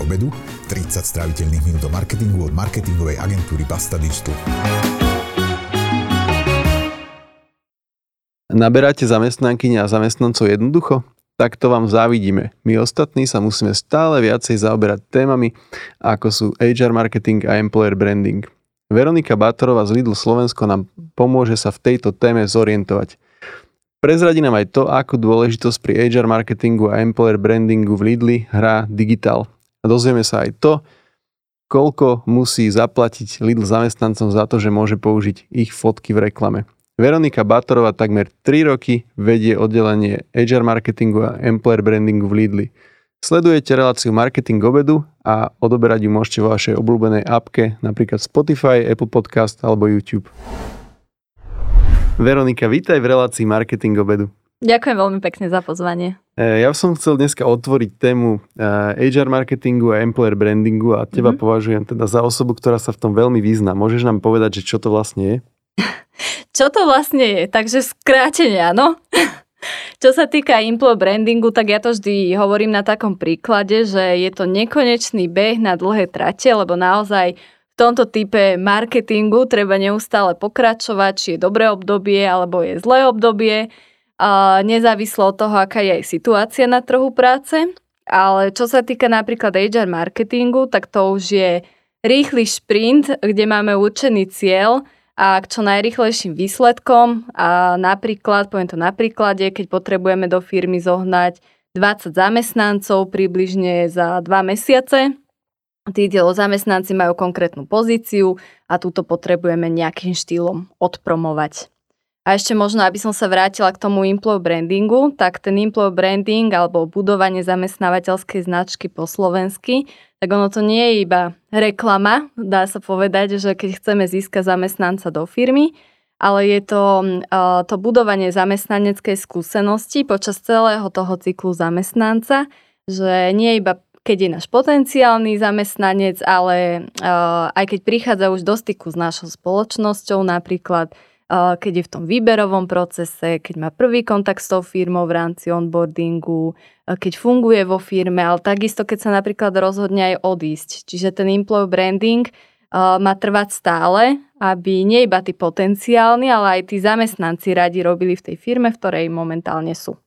obedu, 30 stráviteľných minút o marketingu od marketingovej agentúry Basta Digital. Naberáte zamestnankyne a zamestnancov jednoducho? Tak to vám závidíme. My ostatní sa musíme stále viacej zaoberať témami, ako sú HR marketing a employer branding. Veronika Bátorová z Lidl Slovensko nám pomôže sa v tejto téme zorientovať. Prezradí nám aj to, akú dôležitosť pri HR marketingu a employer brandingu v Lidli hrá digitál. A dozvieme sa aj to, koľko musí zaplatiť Lidl zamestnancom za to, že môže použiť ich fotky v reklame. Veronika Batorová takmer 3 roky vedie oddelenie HR marketingu a employer brandingu v Lidli. Sledujete reláciu Marketing obedu a odoberať ju môžete vo vašej obľúbenej appke, napríklad Spotify, Apple Podcast alebo YouTube. Veronika, vítaj v relácii Marketing obedu. Ďakujem veľmi pekne za pozvanie. E, ja som chcel dneska otvoriť tému e, HR marketingu a employer brandingu a teba mm-hmm. považujem teda za osobu, ktorá sa v tom veľmi vyzná. Môžeš nám povedať, že čo to vlastne je? čo to vlastne je? Takže skrátenie, áno. Čo sa týka employer brandingu, tak ja to vždy hovorím na takom príklade, že je to nekonečný beh na dlhé trate, lebo naozaj tomto type marketingu treba neustále pokračovať, či je dobré obdobie alebo je zlé obdobie, nezávislo od toho, aká je aj situácia na trhu práce. Ale čo sa týka napríklad HR marketingu, tak to už je rýchly šprint, kde máme určený cieľ a k čo najrychlejším výsledkom. A napríklad, poviem to na príklade, keď potrebujeme do firmy zohnať 20 zamestnancov približne za 2 mesiace, Títo zamestnanci majú konkrétnu pozíciu a túto potrebujeme nejakým štýlom odpromovať. A ešte možno, aby som sa vrátila k tomu employer brandingu, tak ten employer branding alebo budovanie zamestnávateľskej značky po slovensky, tak ono to nie je iba reklama, dá sa povedať, že keď chceme získať zamestnanca do firmy, ale je to uh, to budovanie zamestnaneckej skúsenosti počas celého toho cyklu zamestnanca, že nie iba keď je náš potenciálny zamestnanec, ale aj keď prichádza už do styku s našou spoločnosťou, napríklad keď je v tom výberovom procese, keď má prvý kontakt s tou firmou v rámci onboardingu, keď funguje vo firme, ale takisto keď sa napríklad rozhodne aj odísť. Čiže ten employer branding má trvať stále, aby nie iba tí potenciálni, ale aj tí zamestnanci radi robili v tej firme, v ktorej momentálne sú.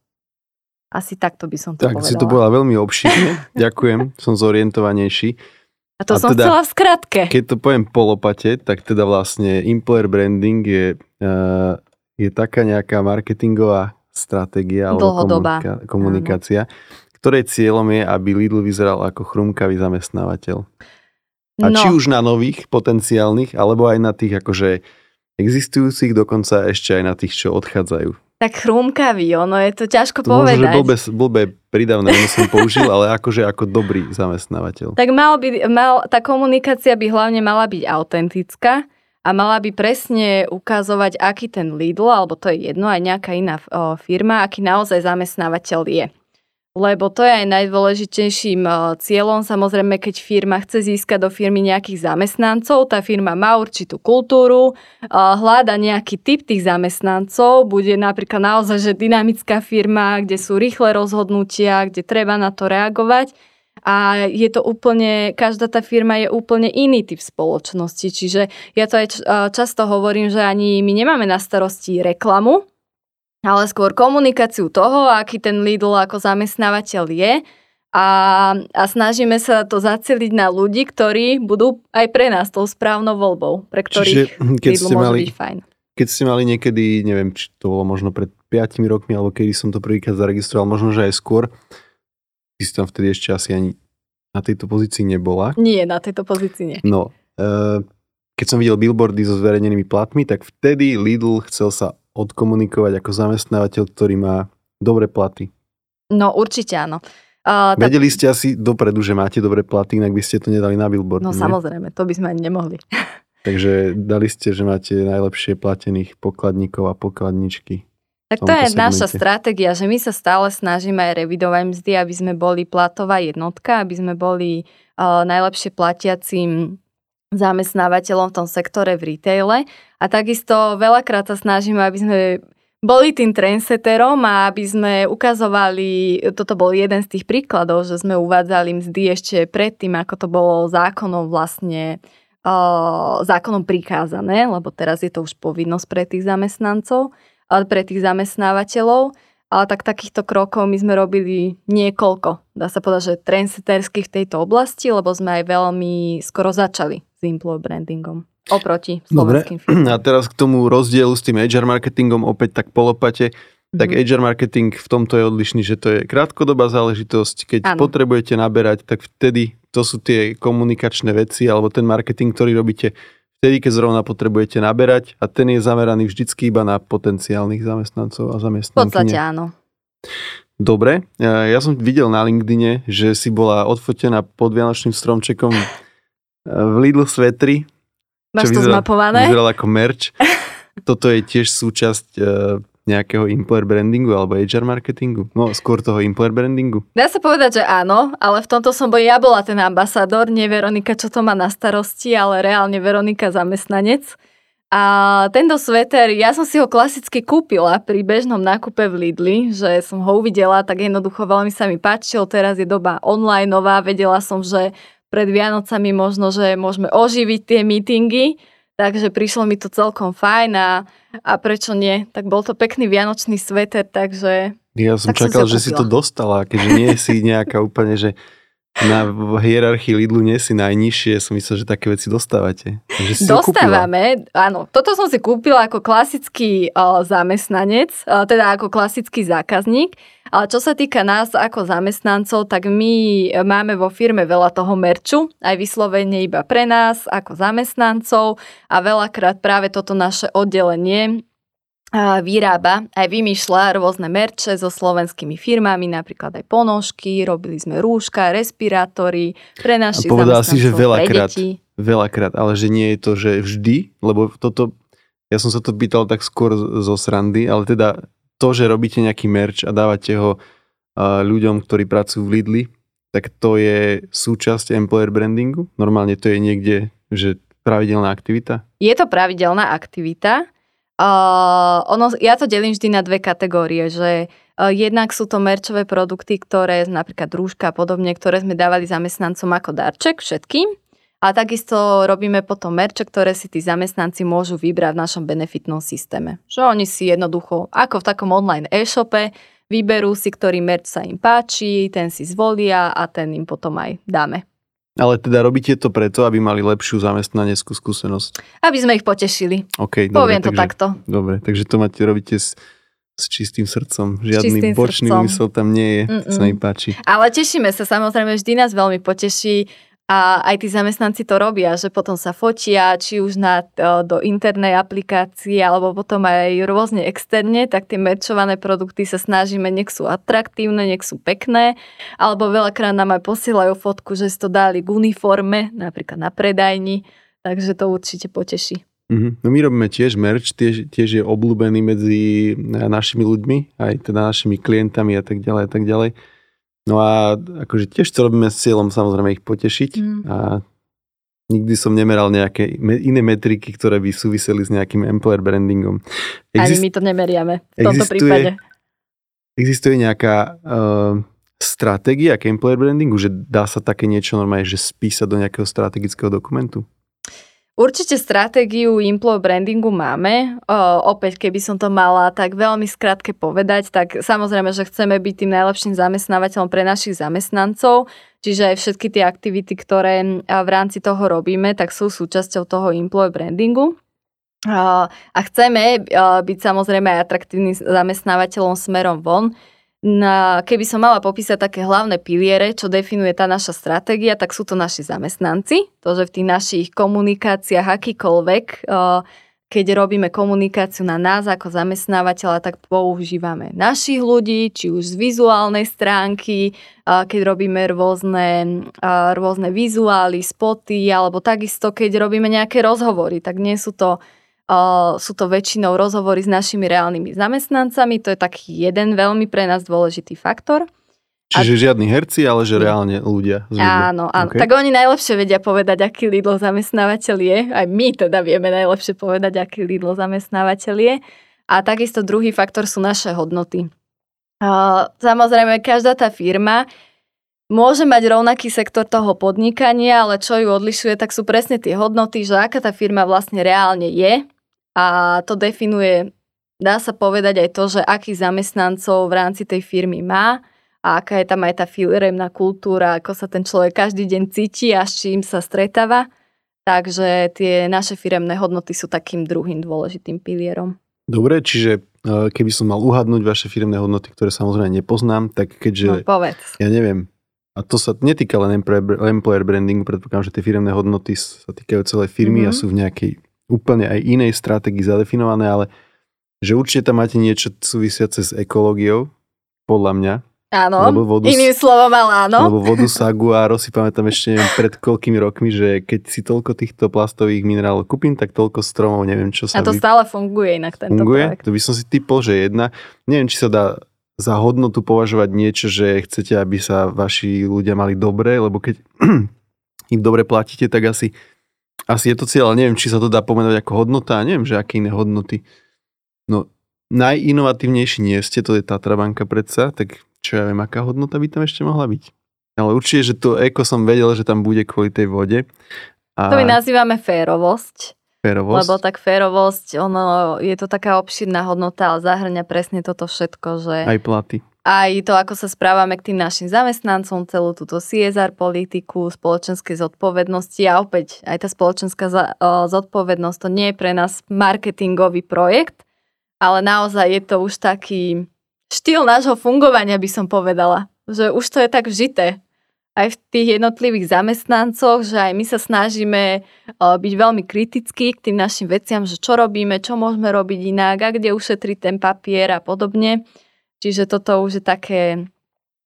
Asi takto by som to tak, povedala. si to bola veľmi obšitne. Ďakujem, som zorientovanejší. A to a som teda, chcela v skratke. Keď to poviem polopate, tak teda vlastne employer branding je, uh, je taká nejaká marketingová stratégia alebo komunika- komunikácia, Áno. ktorej cieľom je, aby Lidl vyzeral ako chrumkavý zamestnávateľ. A no. či už na nových potenciálnych, alebo aj na tých akože existujúcich, dokonca ešte aj na tých, čo odchádzajú tak chrúmkavý, ono je to ťažko to povedať. Možno, že blbé, blbé pridavné som použil, ale akože ako dobrý zamestnávateľ. Tak mal by, mal, tá komunikácia by hlavne mala byť autentická a mala by presne ukazovať, aký ten Lidl, alebo to je jedno, aj nejaká iná firma, aký naozaj zamestnávateľ je lebo to je aj najdôležitejším cieľom. Samozrejme, keď firma chce získať do firmy nejakých zamestnancov, tá firma má určitú kultúru, hľada nejaký typ tých zamestnancov, bude napríklad naozaj, že dynamická firma, kde sú rýchle rozhodnutia, kde treba na to reagovať. A je to úplne, každá tá firma je úplne iný typ spoločnosti. Čiže ja to aj často hovorím, že ani my nemáme na starosti reklamu, ale skôr komunikáciu toho, aký ten Lidl ako zamestnávateľ je a, a snažíme sa to zaceliť na ľudí, ktorí budú aj pre nás tou správnou voľbou, pre ktorých Čiže, keď Lidl môže mali, byť fajn. Keď ste mali niekedy, neviem, či to bolo možno pred 5 rokmi, alebo kedy som to prvýkrát zaregistroval, možno, že aj skôr, ty si tam vtedy ešte asi ani na tejto pozícii nebola. Nie, na tejto pozícii nie. No, e, keď som videl billboardy so zverejnenými platmi, tak vtedy Lidl chcel sa odkomunikovať ako zamestnávateľ, ktorý má dobré platy? No určite áno. Uh, Vedeli tak... ste asi dopredu, že máte dobré platy, inak by ste to nedali na billboard. No nie? samozrejme, to by sme ani nemohli. Takže dali ste, že máte najlepšie platených pokladníkov a pokladničky. Tak to je segmente. naša stratégia, že my sa stále snažíme aj revidovať mzdy, aby sme boli platová jednotka, aby sme boli uh, najlepšie platiacím zamestnávateľom v tom sektore v retaile. A takisto veľakrát sa snažíme, aby sme boli tým trendsetterom a aby sme ukazovali, toto bol jeden z tých príkladov, že sme uvádzali mzdy ešte predtým, ako to bolo zákonom vlastne zákonom prikázané, lebo teraz je to už povinnosť pre tých zamestnancov, ale pre tých zamestnávateľov. Ale tak takýchto krokov my sme robili niekoľko, dá sa povedať, že trendsetterských v tejto oblasti, lebo sme aj veľmi skoro začali s employer brandingom oproti slovenským firmám. A teraz k tomu rozdielu s tým HR marketingom opäť tak polopate. Mm-hmm. Tak HR marketing v tomto je odlišný, že to je krátkodobá záležitosť. Keď ano. potrebujete naberať, tak vtedy to sú tie komunikačné veci alebo ten marketing, ktorý robíte vtedy, keď zrovna potrebujete naberať a ten je zameraný vždycky iba na potenciálnych zamestnancov a zamestnankyne. V podstate áno. Dobre, ja som videl na LinkedIne, že si bola odfotená pod Vianočným stromčekom v Lidl Svetri Máš to vyzeral, zmapované? Vyzeral ako merch. Toto je tiež súčasť uh, nejakého employer brandingu alebo HR marketingu? No, skôr toho employer brandingu. Dá sa povedať, že áno, ale v tomto som bol, ja bola ten ambasador, nie Veronika, čo to má na starosti, ale reálne Veronika zamestnanec. A tento sveter, ja som si ho klasicky kúpila pri bežnom nákupe v Lidli, že som ho uvidela, tak jednoducho veľmi sa mi páčil. Teraz je doba online nová, vedela som, že pred Vianocami možno, že môžeme oživiť tie meetingy, takže prišlo mi to celkom fajn a, a prečo nie? Tak bol to pekný vianočný sveter, takže... Ja som čakal, som že si to dostala, keďže nie si nejaká úplne, že na hierarchii Lidlu nie si najnižšie, som myslel, že také veci dostávate. Že si Dostávame, áno. Toto som si kúpila ako klasický uh, zamestnanec, uh, teda ako klasický zákazník. Ale čo sa týka nás ako zamestnancov, tak my máme vo firme veľa toho merču, aj vyslovene iba pre nás ako zamestnancov a veľakrát práve toto naše oddelenie vyrába, aj vymýšľa rôzne merče so slovenskými firmami, napríklad aj ponožky, robili sme rúška, respirátory pre našich A povedal si, že veľakrát, veľakrát, ale že nie je to, že vždy, lebo toto, ja som sa to pýtal tak skôr zo srandy, ale teda to, že robíte nejaký merč a dávate ho ľuďom, ktorí pracujú v Lidli, tak to je súčasť employer brandingu? Normálne to je niekde, že pravidelná aktivita? Je to pravidelná aktivita, Uh, ono, ja to delím vždy na dve kategórie, že uh, jednak sú to merčové produkty, ktoré napríklad rúška a podobne, ktoré sme dávali zamestnancom ako darček všetkým. A takisto robíme potom merče, ktoré si tí zamestnanci môžu vybrať v našom benefitnom systéme. Že oni si jednoducho, ako v takom online e-shope, vyberú si, ktorý merč sa im páči, ten si zvolia a ten im potom aj dáme. Ale teda robíte to preto, aby mali lepšiu zamestnaneckú skúsenosť? Aby sme ich potešili. Okay, dobre, Poviem takže, to takto. Dobre, takže to máte, robíte s, s čistým srdcom. Žiadny čistým bočný srdcom. úmysel tam nie je. Mm-mm. Sa mi páči. Ale tešíme sa, samozrejme, vždy nás veľmi poteší a aj tí zamestnanci to robia, že potom sa fotia, či už na, do internej aplikácie, alebo potom aj rôzne externe, tak tie merčované produkty sa snažíme, nech sú atraktívne, nech sú pekné, alebo veľakrát nám aj posielajú fotku, že si to dali k uniforme, napríklad na predajni, takže to určite poteší. Mm-hmm. No my robíme tiež merch, tiež, tiež je obľúbený medzi našimi ľuďmi, aj teda našimi klientami a tak ďalej a tak ďalej. No a akože tiež to robíme s cieľom samozrejme ich potešiť mm. a nikdy som nemeral nejaké iné metriky, ktoré by súviseli s nejakým employer brandingom. Exist... Ani my to nemeriame v tomto existuje, prípade. Existuje nejaká uh, stratégia k employer brandingu, že dá sa také niečo normálne, že spísať do nejakého strategického dokumentu? Určite stratégiu Implo brandingu máme. O, opäť, keby som to mala tak veľmi skrátke povedať, tak samozrejme, že chceme byť tým najlepším zamestnávateľom pre našich zamestnancov, čiže aj všetky tie aktivity, ktoré v rámci toho robíme, tak sú súčasťou toho Implo brandingu. A chceme byť samozrejme aj atraktívnym zamestnávateľom smerom von, na, keby som mala popísať také hlavné piliere, čo definuje tá naša stratégia, tak sú to naši zamestnanci. To, že v tých našich komunikáciách akýkoľvek, keď robíme komunikáciu na nás ako zamestnávateľa, tak používame našich ľudí, či už z vizuálnej stránky, keď robíme rôzne, rôzne vizuály, spoty, alebo takisto, keď robíme nejaké rozhovory, tak nie sú to sú to väčšinou rozhovory s našimi reálnymi zamestnancami, to je taký jeden veľmi pre nás dôležitý faktor. Čiže a... žiadni herci, ale že reálne ľudia. Áno, áno. Okay. Tak oni najlepšie vedia povedať, aký Lidl zamestnávateľ je. Aj my teda vieme najlepšie povedať, aký Lidl zamestnávateľ je. A takisto druhý faktor sú naše hodnoty. Samozrejme, každá tá firma môže mať rovnaký sektor toho podnikania, ale čo ju odlišuje, tak sú presne tie hodnoty, že aká tá firma vlastne reálne je a to definuje, dá sa povedať aj to, že akých zamestnancov v rámci tej firmy má a aká je tam aj tá firemná kultúra, ako sa ten človek každý deň cíti a s čím sa stretáva. Takže tie naše firemné hodnoty sú takým druhým dôležitým pilierom. Dobre, čiže e, keby som mal uhadnúť vaše firmné hodnoty, ktoré samozrejme nepoznám, tak keďže... No, povedz. Ja neviem, a to sa netýka len employer brandingu, predpokladám, že tie firmné hodnoty sa týkajú celej firmy mm-hmm. a mhm. sú v nejakej úplne aj inej stratégii zadefinované, ale že určite tam máte niečo súvisiace s ekológiou, podľa mňa, Áno, lebo vodu, iným slovom, ale áno. Lebo vodu Saguaro si pamätám ešte neviem, pred koľkými rokmi, že keď si toľko týchto plastových minerálov kúpim, tak toľko stromov, neviem čo sa... A to vy... stále funguje inak tento funguje? projekt. To by som si typol, že jedna. Neviem, či sa dá za hodnotu považovať niečo, že chcete, aby sa vaši ľudia mali dobre, lebo keď im dobre platíte, tak asi, asi je to cieľ, ale neviem, či sa to dá pomenovať ako hodnota, neviem, že aké iné hodnoty. No, najinovatívnejší nie ste, to je Tatra banka predsa, tak čo ja viem, aká hodnota by tam ešte mohla byť. Ale určite, že to eko som vedel, že tam bude kvôli tej vode. A... To my nazývame férovosť. Férovosť. Lebo tak férovosť, ono, je to taká obširná hodnota, ale zahrňa presne toto všetko, že... Aj platy. Aj to, ako sa správame k tým našim zamestnancom, celú túto CSR politiku, spoločenskej zodpovednosti a opäť aj tá spoločenská zodpovednosť, to nie je pre nás marketingový projekt, ale naozaj je to už taký štýl nášho fungovania, by som povedala. Že už to je tak vžité aj v tých jednotlivých zamestnancoch, že aj my sa snažíme byť veľmi kritickí k tým našim veciam, že čo robíme, čo môžeme robiť inak a kde ušetriť ten papier a podobne. Čiže toto už je také,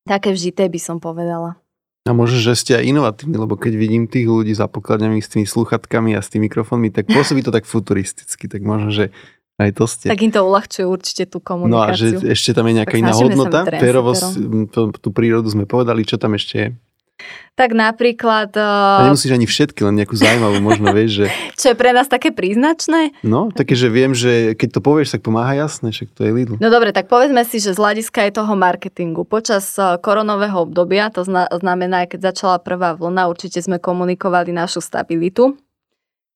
také vžité, by som povedala. A možno, že ste aj inovatívni, lebo keď vidím tých ľudí za pokladňami s tými sluchatkami a s tými mikrofónmi, tak pôsobí to tak futuristicky, tak možno, že aj to ste. Tak im to uľahčuje určite tú komunikáciu. No a že ešte tam je nejaká tak iná hodnota, férovosť, tú prírodu sme povedali, čo tam ešte je? Tak napríklad... Uh... A nemusíš ani všetky, len nejakú zaujímavú možno, vieš, že... Čo je pre nás také príznačné? No, také, že viem, že keď to povieš, tak pomáha jasné, však to je Lidl. No dobre, tak povedzme si, že z hľadiska je toho marketingu. Počas uh, koronového obdobia, to znamená, keď začala prvá vlna, určite sme komunikovali našu stabilitu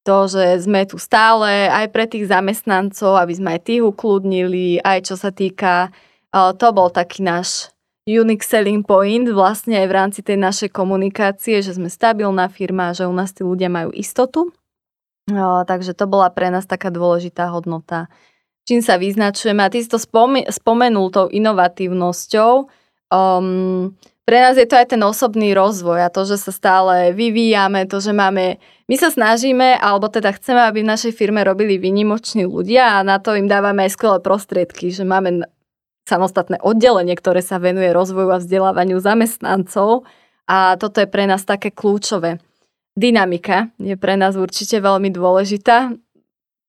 to, že sme tu stále aj pre tých zamestnancov, aby sme aj tých ukludnili, aj čo sa týka, to bol taký náš unique selling point vlastne aj v rámci tej našej komunikácie, že sme stabilná firma, že u nás tí ľudia majú istotu. takže to bola pre nás taká dôležitá hodnota. Čím sa vyznačujeme, a ty si to spomenul tou inovatívnosťou, um, pre nás je to aj ten osobný rozvoj a to, že sa stále vyvíjame, to, že máme, my sa snažíme, alebo teda chceme, aby v našej firme robili vynimoční ľudia a na to im dávame aj skvelé prostriedky, že máme samostatné oddelenie, ktoré sa venuje rozvoju a vzdelávaniu zamestnancov a toto je pre nás také kľúčové. Dynamika je pre nás určite veľmi dôležitá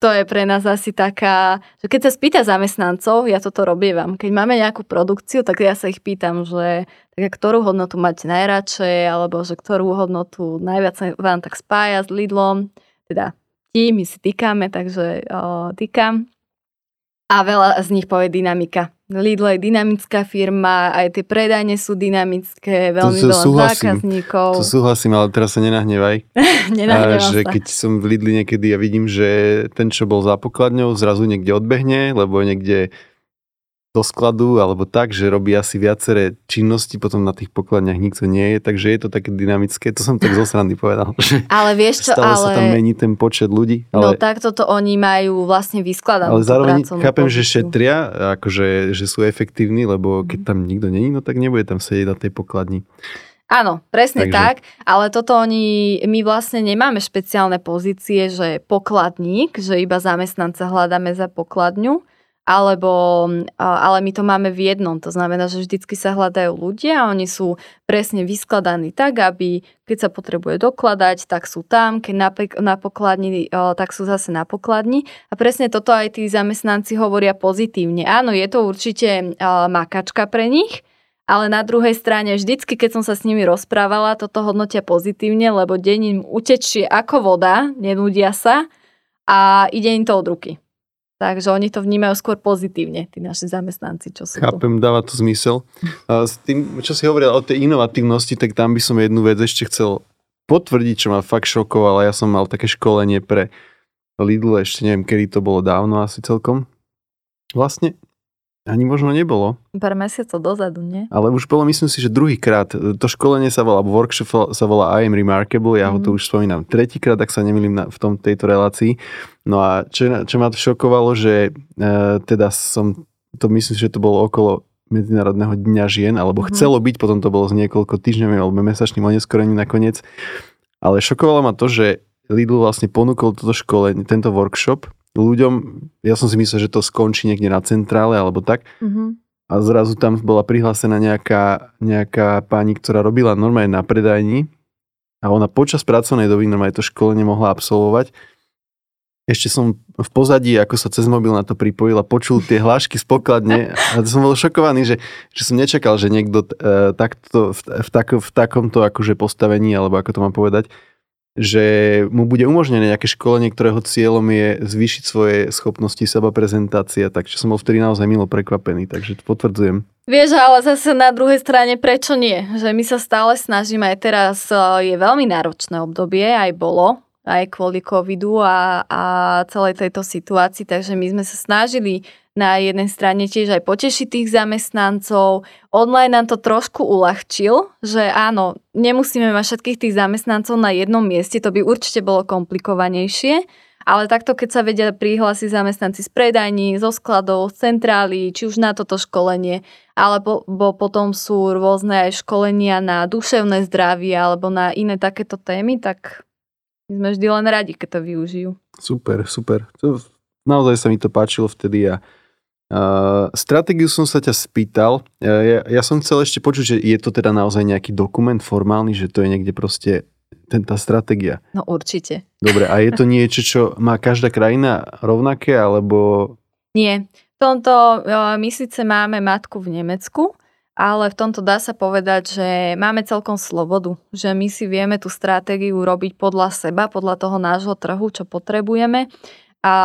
to je pre nás asi taká, že keď sa spýta zamestnancov, ja toto robievam, keď máme nejakú produkciu, tak ja sa ich pýtam, že tak ktorú hodnotu máte najradšej, alebo že ktorú hodnotu najviac vám tak spája s Lidlom, teda tí, my si týkame, takže o, týkam. A veľa z nich povie dynamika. Lidl je dynamická firma, aj tie predajne sú dynamické, veľmi veľa súhlasím, zákazníkov. To súhlasím, ale teraz sa nenahnevaj. Nenahnevam že sa. keď som v Lidli niekedy a vidím, že ten, čo bol za pokladňou, zrazu niekde odbehne, lebo niekde do skladu alebo tak, že robí asi viaceré činnosti, potom na tých pokladniach nikto nie je, takže je to také dynamické, to som tak zo srandy povedal. Ale vieš čo, stále ale... sa tam mení ten počet ľudí. No ale... No tak toto oni majú vlastne vyskladanú Ale zároveň chápem, pozíciu. že šetria, akože, že sú efektívni, lebo keď tam nikto není, no tak nebude tam sedieť na tej pokladni. Áno, presne Takže... tak, ale toto oni, my vlastne nemáme špeciálne pozície, že pokladník, že iba zamestnanca hľadáme za pokladňu, alebo, ale my to máme v jednom. To znamená, že vždycky sa hľadajú ľudia a oni sú presne vyskladaní tak, aby keď sa potrebuje dokladať, tak sú tam, keď na, na pokladni, tak sú zase na pokladni. A presne toto aj tí zamestnanci hovoria pozitívne. Áno, je to určite makačka pre nich, ale na druhej strane vždycky, keď som sa s nimi rozprávala, toto hodnotia pozitívne, lebo deň im utečie ako voda, nenúdia sa a ide im to od ruky. Takže oni to vnímajú skôr pozitívne, tí naši zamestnanci, čo sú tu. Chápem, dáva to zmysel. S tým, čo si hovoril o tej inovatívnosti, tak tam by som jednu vec ešte chcel potvrdiť, čo ma fakt šokovalo. Ja som mal také školenie pre Lidl, ešte neviem, kedy to bolo dávno asi celkom. Vlastne ani možno nebolo. Pár mesiacov dozadu, nie? Ale už bolo, myslím si, že druhýkrát. To školenie sa volá, workshop sa volá I am Remarkable, ja mm. ho tu mhm. už spomínam tretíkrát, ak sa nemýlim na, v tom, tejto relácii. No a čo, čo ma to šokovalo, že e, teda som, to myslím, že to bolo okolo Medzinárodného dňa žien, alebo mm. chcelo byť, potom to bolo z niekoľko týždňovým alebo mesačným oneskorením nakoniec. Ale šokovalo ma to, že Lidl vlastne ponúkol toto školenie, tento workshop ľuďom, ja som si myslel, že to skončí niekde na centrále alebo tak. Mm-hmm. A zrazu tam bola prihlásená nejaká, nejaká pani, ktorá robila normálne na predajni a ona počas pracovnej doby normálne to školenie mohla absolvovať. Ešte som v pozadí, ako sa cez mobil na to pripojil a počul tie hlášky z pokladne a som bol šokovaný, že, že som nečakal, že niekto e, takto, v, v, tak, v takomto akože postavení, alebo ako to mám povedať, že mu bude umožnené nejaké školenie, ktorého cieľom je zvýšiť svoje schopnosti seba prezentácia, takže som bol vtedy naozaj milo prekvapený, takže to potvrdzujem. Vieš, ale zase na druhej strane prečo nie? Že my sa stále snažíme, aj teraz e, je veľmi náročné obdobie, aj bolo, aj kvôli covidu a, a celej tejto situácii, takže my sme sa snažili na jednej strane tiež aj potešiť tých zamestnancov. Online nám to trošku uľahčil, že áno, nemusíme mať všetkých tých zamestnancov na jednom mieste, to by určite bolo komplikovanejšie, ale takto, keď sa vedia prihlásiť zamestnanci z predajní, zo skladov, z centrály, či už na toto školenie, alebo potom sú rôzne aj školenia na duševné zdravie alebo na iné takéto témy, tak my sme vždy len radi, keď to využijú. Super, super. To, naozaj sa mi to páčilo vtedy a Uh, stratégiu som sa ťa spýtal. Uh, ja, ja som chcel ešte počuť, že je to teda naozaj nejaký dokument formálny, že to je niekde proste ten, tá stratégia. No určite. Dobre, a je to niečo, čo má každá krajina rovnaké, alebo... Nie. V tomto, uh, my síce máme matku v Nemecku, ale v tomto dá sa povedať, že máme celkom slobodu, že my si vieme tú stratégiu robiť podľa seba, podľa toho nášho trhu, čo potrebujeme a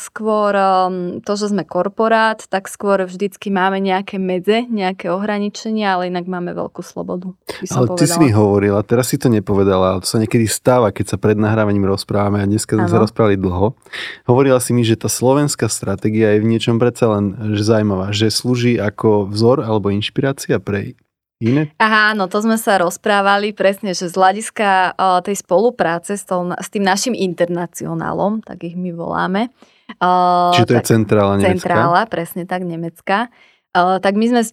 skôr um, to, že sme korporát, tak skôr vždycky máme nejaké medze, nejaké ohraničenia, ale inak máme veľkú slobodu. ale ty si mi hovorila, teraz si to nepovedala, ale to sa niekedy stáva, keď sa pred nahrávaním rozprávame a dneska sme sa rozprávali dlho. Hovorila si mi, že tá slovenská stratégia je v niečom predsa len že zaujímavá, že slúži ako vzor alebo inšpirácia pre iné? Aha, no to sme sa rozprávali presne, že z hľadiska uh, tej spolupráce s, tom, s tým našim internacionálom, tak ich my voláme. Uh, Čiže to tak, je centrála nemecká? Centrála, presne tak, nemecká. Uh, tak my sme s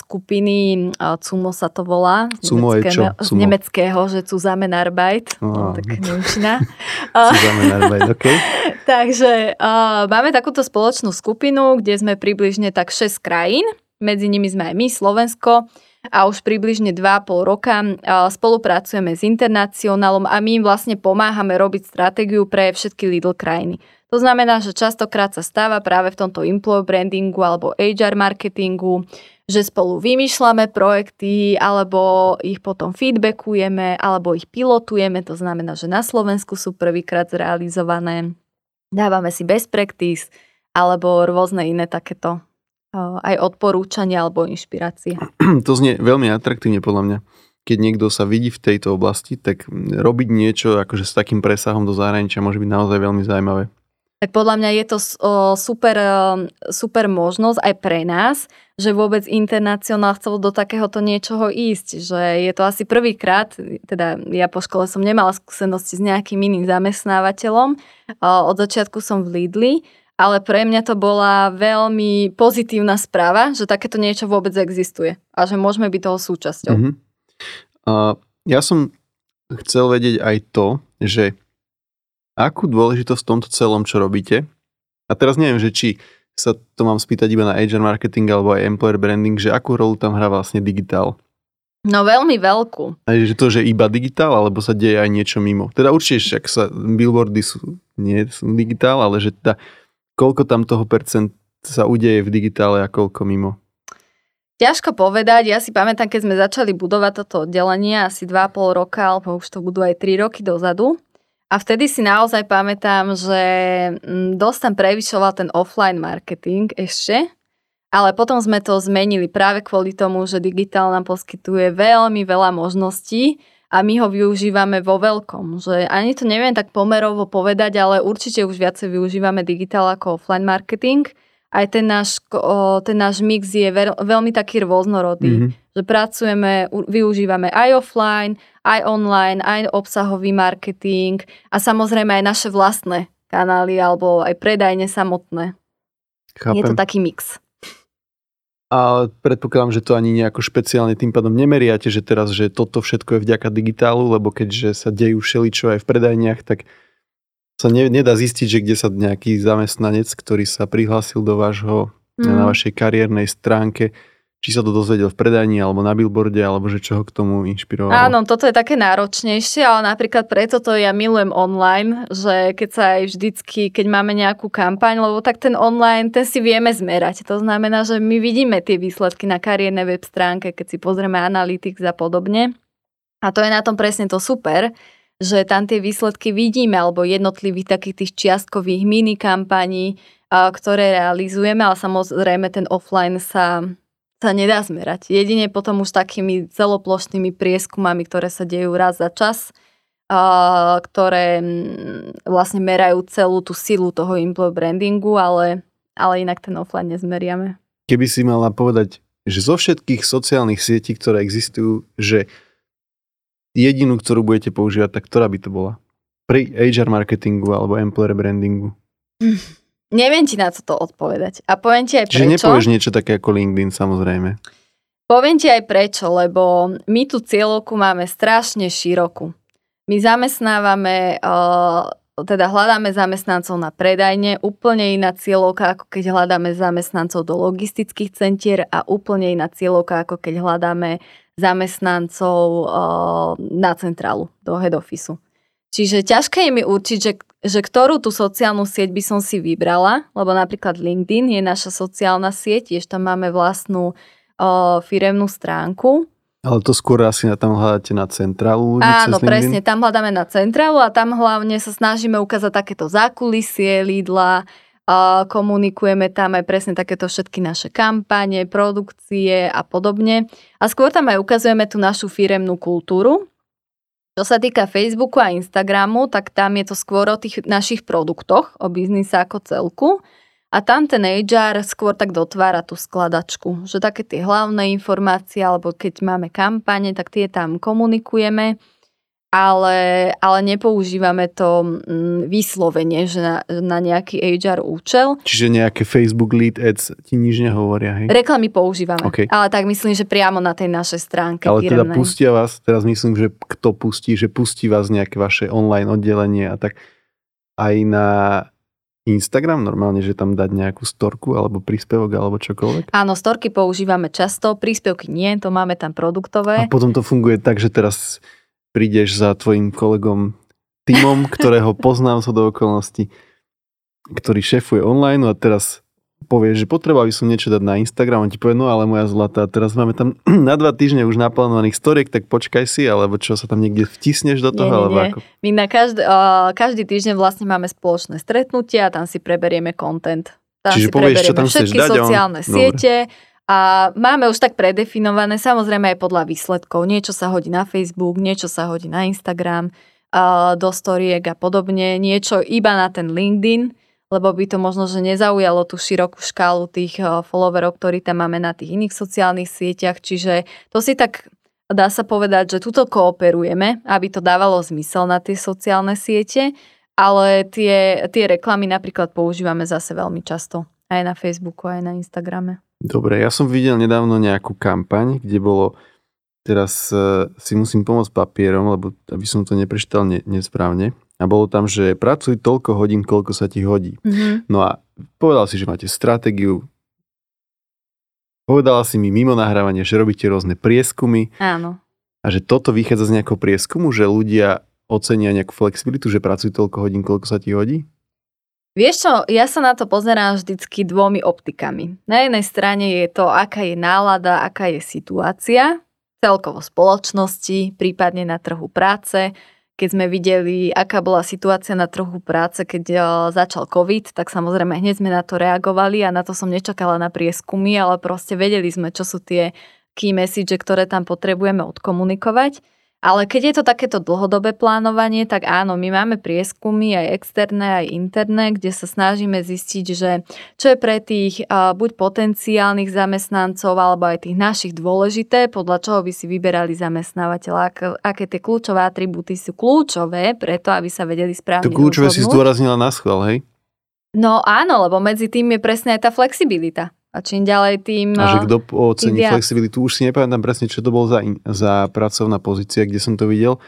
skupiny uh, CUMO sa to volá. Z CUMO je čo? Z nemeckého, že Zusammenarbeit. Oh. No, tak nemčina. Zusammenarbeit, OK. Takže uh, máme takúto spoločnú skupinu, kde sme približne tak 6 krajín. Medzi nimi sme aj my, Slovensko a už približne 2,5 roka spolupracujeme s Internacionálom a my im vlastne pomáhame robiť stratégiu pre všetky Lidl krajiny. To znamená, že častokrát sa stáva práve v tomto employer brandingu alebo HR marketingu, že spolu vymýšľame projekty alebo ich potom feedbackujeme alebo ich pilotujeme, to znamená, že na Slovensku sú prvýkrát zrealizované. Dávame si best practice alebo rôzne iné takéto aj odporúčania alebo inšpirácie. To znie veľmi atraktívne podľa mňa. Keď niekto sa vidí v tejto oblasti, tak robiť niečo akože s takým presahom do zahraničia môže byť naozaj veľmi zaujímavé. Tak podľa mňa je to super, super možnosť aj pre nás, že vôbec internacionál chcel do takéhoto niečoho ísť. Že je to asi prvýkrát, teda ja po škole som nemala skúsenosti s nejakým iným zamestnávateľom. Od začiatku som v Lidli ale pre mňa to bola veľmi pozitívna správa, že takéto niečo vôbec existuje a že môžeme byť toho súčasťou. Uh-huh. Uh, ja som chcel vedieť aj to, že akú dôležitosť v tomto celom, čo robíte, a teraz neviem, že či sa to mám spýtať iba na agent marketing alebo aj employer branding, že akú rolu tam hrá vlastne digitál? No veľmi veľkú. A že to, že iba digitál, alebo sa deje aj niečo mimo. Teda určite však sa billboardy sú, nie sú digitál, ale že teda koľko tam toho percent sa udeje v digitále a koľko mimo? Ťažko povedať, ja si pamätám, keď sme začali budovať toto oddelenie asi 2,5 roka, alebo už to budú aj 3 roky dozadu. A vtedy si naozaj pamätám, že mm, dosť tam prevyšoval ten offline marketing ešte, ale potom sme to zmenili práve kvôli tomu, že digitál nám poskytuje veľmi veľa možností a my ho využívame vo veľkom. Že ani to neviem tak pomerovo povedať, ale určite už viacej využívame digitál ako offline marketing. Aj ten náš, ten náš mix je veľmi taký rôznorodý. Mm-hmm. Že pracujeme, využívame aj offline, aj online, aj obsahový marketing a samozrejme aj naše vlastné kanály alebo aj predajne samotné. Chápem. Je to taký mix. A predpokladám, že to ani nejako špeciálne tým pádom nemeriate, že teraz, že toto všetko je vďaka digitálu, lebo keďže sa dejú všeličo aj v predajniach, tak sa ne, nedá zistiť, že kde sa nejaký zamestnanec, ktorý sa prihlásil do vášho, mm. na vašej kariérnej stránke, či sa to dozvedel v predajni alebo na billboarde, alebo že čo ho k tomu inšpirovalo. Áno, toto je také náročnejšie, ale napríklad preto to ja milujem online, že keď sa aj vždycky, keď máme nejakú kampaň, lebo tak ten online, ten si vieme zmerať. To znamená, že my vidíme tie výsledky na kariérnej web stránke, keď si pozrieme analytics a podobne. A to je na tom presne to super, že tam tie výsledky vidíme, alebo jednotlivých takých tých čiastkových mini kampaní, ktoré realizujeme, ale samozrejme ten offline sa sa nedá zmerať. Jedine potom už takými celoplošnými prieskumami, ktoré sa dejú raz za čas, a, ktoré mm, vlastne merajú celú tú silu toho employer brandingu, ale, ale inak ten offline nezmeriame. Keby si mala povedať, že zo všetkých sociálnych sietí, ktoré existujú, že jedinú, ktorú budete používať, tak ktorá by to bola? Pri HR marketingu alebo employer brandingu? Neviem ti na toto odpovedať. A poviem ti aj prečo. Že nepovieš niečo také ako LinkedIn, samozrejme. Poviem ti aj prečo, lebo my tú cieľovku máme strašne širokú. My zamestnávame, teda hľadáme zamestnancov na predajne, úplne iná cieľovka, ako keď hľadáme zamestnancov do logistických centier a úplne iná cieľovka, ako keď hľadáme zamestnancov na centrálu, do head officeu. Čiže ťažké je mi určiť, že, že ktorú tú sociálnu sieť by som si vybrala, lebo napríklad LinkedIn je naša sociálna sieť, tiež tam máme vlastnú o, firemnú stránku. Ale to skôr asi na tam hľadáte na centrálu Áno, presne, tam hľadáme na centrálu a tam hlavne sa snažíme ukázať takéto zákulisie Lidla, a komunikujeme tam aj presne takéto všetky naše kampane, produkcie a podobne. A skôr tam aj ukazujeme tú našu firemnú kultúru, čo sa týka Facebooku a Instagramu, tak tam je to skôr o tých našich produktoch, o biznise ako celku. A tam ten HR skôr tak dotvára tú skladačku, že také tie hlavné informácie, alebo keď máme kampane, tak tie tam komunikujeme ale, ale nepoužívame to mm, vyslovene, že na, na nejaký HR účel. Čiže nejaké Facebook lead ads ti nič nehovoria, hej? Reklamy používame, okay. ale tak myslím, že priamo na tej našej stránke. Ale firmnej. teda pustia vás, teraz myslím, že kto pustí, že pustí vás nejaké vaše online oddelenie a tak aj na Instagram normálne, že tam dať nejakú storku alebo príspevok alebo čokoľvek? Áno, storky používame často, príspevky nie, to máme tam produktové. A potom to funguje tak, že teraz prídeš za tvojim kolegom Timom, ktorého poznám so do okolností, ktorý šéfuje online a teraz povieš, že potreboval by som niečo dať na Instagram, on ti povie, no ale moja zlatá, teraz máme tam na dva týždne už naplánovaných storiek, tak počkaj si, alebo čo sa tam niekde vtisneš do toho, nie, nie, alebo nie. ako? My na každý, uh, každý týždeň vlastne máme spoločné stretnutie a tam si preberieme content. Tam Čiže si povieš, čo tam všetky chceš dať, sociálne on... siete, Dobre a máme už tak predefinované, samozrejme aj podľa výsledkov. Niečo sa hodí na Facebook, niečo sa hodí na Instagram, do storiek a podobne. Niečo iba na ten LinkedIn, lebo by to možno, že nezaujalo tú širokú škálu tých followerov, ktorí tam máme na tých iných sociálnych sieťach. Čiže to si tak dá sa povedať, že tuto kooperujeme, aby to dávalo zmysel na tie sociálne siete, ale tie, tie reklamy napríklad používame zase veľmi často aj na Facebooku, aj na Instagrame. Dobre, ja som videl nedávno nejakú kampaň, kde bolo, teraz uh, si musím pomôcť papierom, lebo aby som to neprečítal ne, nesprávne. A bolo tam, že pracuj toľko hodín, koľko sa ti hodí. Mm-hmm. No a povedal si, že máte stratégiu. Povedala si mi mimo nahrávania, že robíte rôzne prieskumy. Áno. A že toto vychádza z nejakého prieskumu, že ľudia ocenia nejakú flexibilitu, že pracuj toľko hodín, koľko sa ti hodí? Vieš čo, ja sa na to pozerám vždycky dvomi optikami. Na jednej strane je to, aká je nálada, aká je situácia, celkovo spoločnosti, prípadne na trhu práce, keď sme videli, aká bola situácia na trhu práce, keď eh, začal COVID, tak samozrejme hneď sme na to reagovali a na to som nečakala na prieskumy, ale proste vedeli sme, čo sú tie key message, ktoré tam potrebujeme odkomunikovať. Ale keď je to takéto dlhodobé plánovanie, tak áno, my máme prieskumy aj externé, aj interné, kde sa snažíme zistiť, že čo je pre tých buď potenciálnych zamestnancov alebo aj tých našich dôležité, podľa čoho by si vyberali zamestnávateľa, aké tie kľúčové atribúty sú kľúčové preto, aby sa vedeli správne To kľúčové si zdôraznila na schvál, hej? No áno, lebo medzi tým je presne aj tá flexibilita. A čím ďalej tým... A že kto ocení flexibilitu, už si nepamätám presne, čo to bol za, za pracovná pozícia, kde som to videl.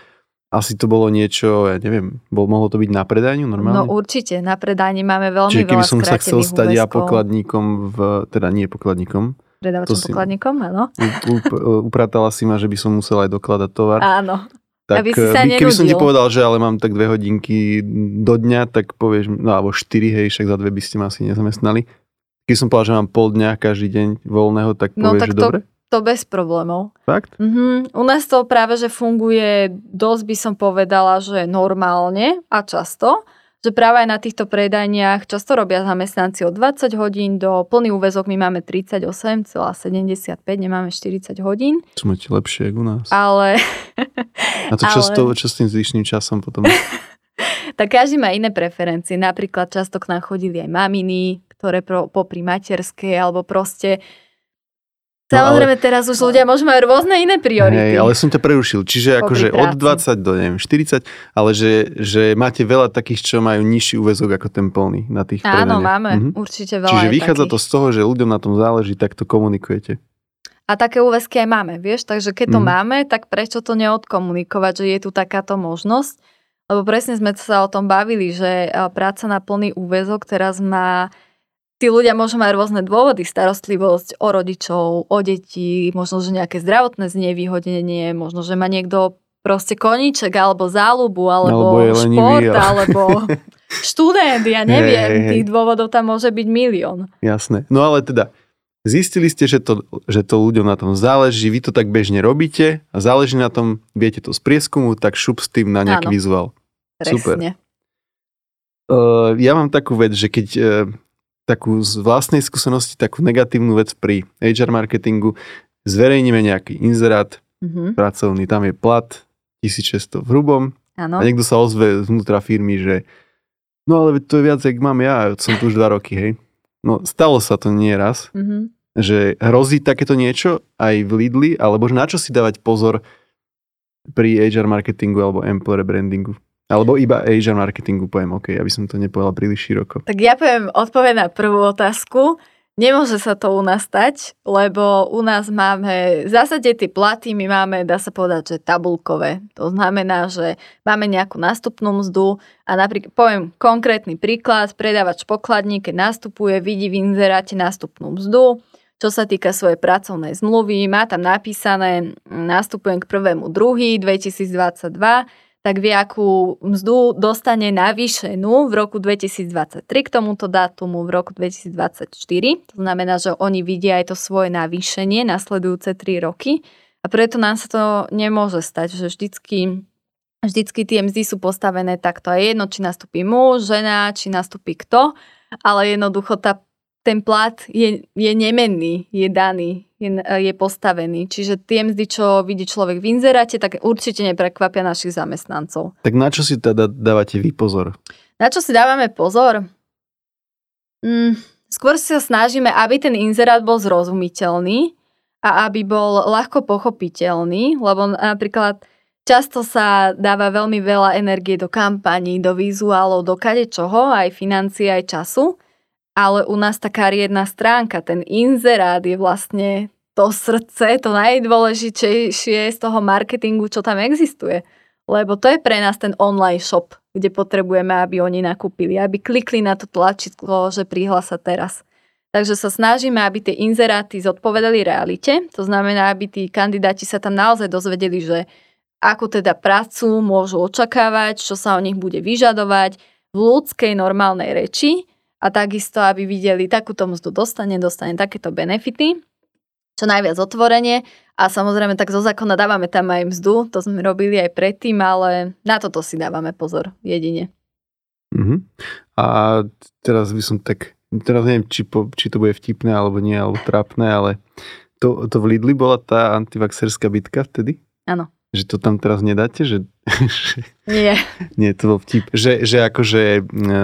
Asi to bolo niečo, ja neviem, bol, mohlo to byť na predaniu normálne? No určite, na predajni máme veľmi Čiže keby veľa som sa chcel stať ja pokladníkom v, teda nie pokladníkom. Predávačom pokladníkom, áno. upratala si ma, že by som musel aj dokladať tovar. Áno. Tak aby si sa by, keby som ti povedal, že ale mám tak dve hodinky do dňa, tak povieš, no alebo štyri, hej, však za dve by ste ma asi nezamestnali. Keď som povedal, že mám pol dňa každý deň voľného, tak no, povieš, tak že to, dobre? to bez problémov. Fakt? Mm-hmm. U nás to práve, že funguje dosť by som povedala, že normálne a často že práve aj na týchto predajniach často robia zamestnanci od 20 hodín do plný úvezok. My máme 38,75, nemáme 40 hodín. To máte lepšie, ako u nás. Ale... A to čo, ale... čo s tým zvyšným časom potom? tak každý má iné preferencie. Napríklad často k nám chodili aj maminy, ktoré pro, popri materskej, alebo proste No, Samozrejme, ale... teraz už ľudia môžu mať rôzne iné priority. Hej, ale som ťa prerušil. Čiže akože od 20 do neviem, 40, ale že, že máte veľa takých, čo majú nižší úvezok ako ten plný na tých Áno, predaniach. máme mhm. určite veľa Čiže vychádza takých. to z toho, že ľuďom na tom záleží, tak to komunikujete. A také úväzky aj máme, vieš, takže keď to mm. máme, tak prečo to neodkomunikovať, že je tu takáto možnosť? Lebo presne sme sa o tom bavili, že práca na plný úväzok teraz má tí ľudia môžu mať rôzne dôvody, starostlivosť o rodičov, o deti, možno, že nejaké zdravotné znevýhodnenie, možno, že má niekto proste koníček, alebo záľubu, alebo, alebo šport, lenivý, alebo študent, ja neviem, hej, hej. tých dôvodov tam môže byť milión. Jasné. No ale teda, zistili ste, že to, že to ľuďom na tom záleží, vy to tak bežne robíte a záleží na tom, viete to z prieskumu, tak šup s tým na nejaký Áno. vizuál. Presne. Super. Uh, ja mám takú vec, že keď uh, takú z vlastnej skúsenosti, takú negatívnu vec pri HR marketingu. Zverejníme nejaký inzerát mm-hmm. pracovný, tam je plat 1600 v hrubom ano. a niekto sa ozve znútra firmy, že no ale to je viac, jak mám ja, som tu už dva roky, hej. No stalo sa to nie raz, mm-hmm. že hrozí takéto niečo aj v Lidli, alebo na čo si dávať pozor pri HR marketingu alebo employer brandingu? Alebo iba Asia marketingu poviem, OK, aby som to nepovedal príliš široko. Tak ja poviem odpoveď na prvú otázku. Nemôže sa to u nás stať, lebo u nás máme, v zásade tie platy my máme, dá sa povedať, že tabulkové. To znamená, že máme nejakú nástupnú mzdu a napríklad, poviem konkrétny príklad, predávač pokladní, keď nastupuje, vidí v inzeráte nástupnú mzdu, čo sa týka svojej pracovnej zmluvy, má tam napísané, nastupujem k prvému druhý 2022, tak vie, akú mzdu dostane navýšenú v roku 2023 k tomuto dátumu v roku 2024. To znamená, že oni vidia aj to svoje navýšenie nasledujúce 3 roky a preto nám sa to nemôže stať, že vždycky Vždycky tie mzdy sú postavené takto. Je jedno, či nastúpi muž, žena, či nastúpi kto, ale jednoducho tá ten plat je, je nemenný, je daný, je, je postavený. Čiže tie mzdy, čo vidí človek v inzeráte, tak určite neprekvapia našich zamestnancov. Tak na čo si teda dávate vy pozor? Na čo si dávame pozor? Mm, skôr sa snažíme, aby ten inzerát bol zrozumiteľný a aby bol ľahko pochopiteľný, lebo napríklad často sa dáva veľmi veľa energie do kampaní, do vizuálov, do kade čoho, aj financie, aj času ale u nás tá kariérna stránka, ten inzerát je vlastne to srdce, to najdôležitejšie z toho marketingu, čo tam existuje. Lebo to je pre nás ten online shop, kde potrebujeme, aby oni nakúpili, aby klikli na to tlačidlo, že prihlása teraz. Takže sa snažíme, aby tie inzeráty zodpovedali realite. To znamená, aby tí kandidáti sa tam naozaj dozvedeli, že akú teda prácu môžu očakávať, čo sa o nich bude vyžadovať v ľudskej normálnej reči a takisto, aby videli takúto mzdu dostane, dostane takéto benefity. čo najviac otvorenie a samozrejme tak zo zákona dávame tam aj mzdu, to sme robili aj predtým, ale na toto si dávame pozor jedine. Uh-huh. A teraz by som tak, teraz neviem, či, po, či to bude vtipné alebo nie, alebo trápne, ale to, to v Lidli bola tá antivaxerská bitka vtedy? Áno. Že to tam teraz nedáte? Že, Nie. nie, to bol vtip. Že, že akože, e,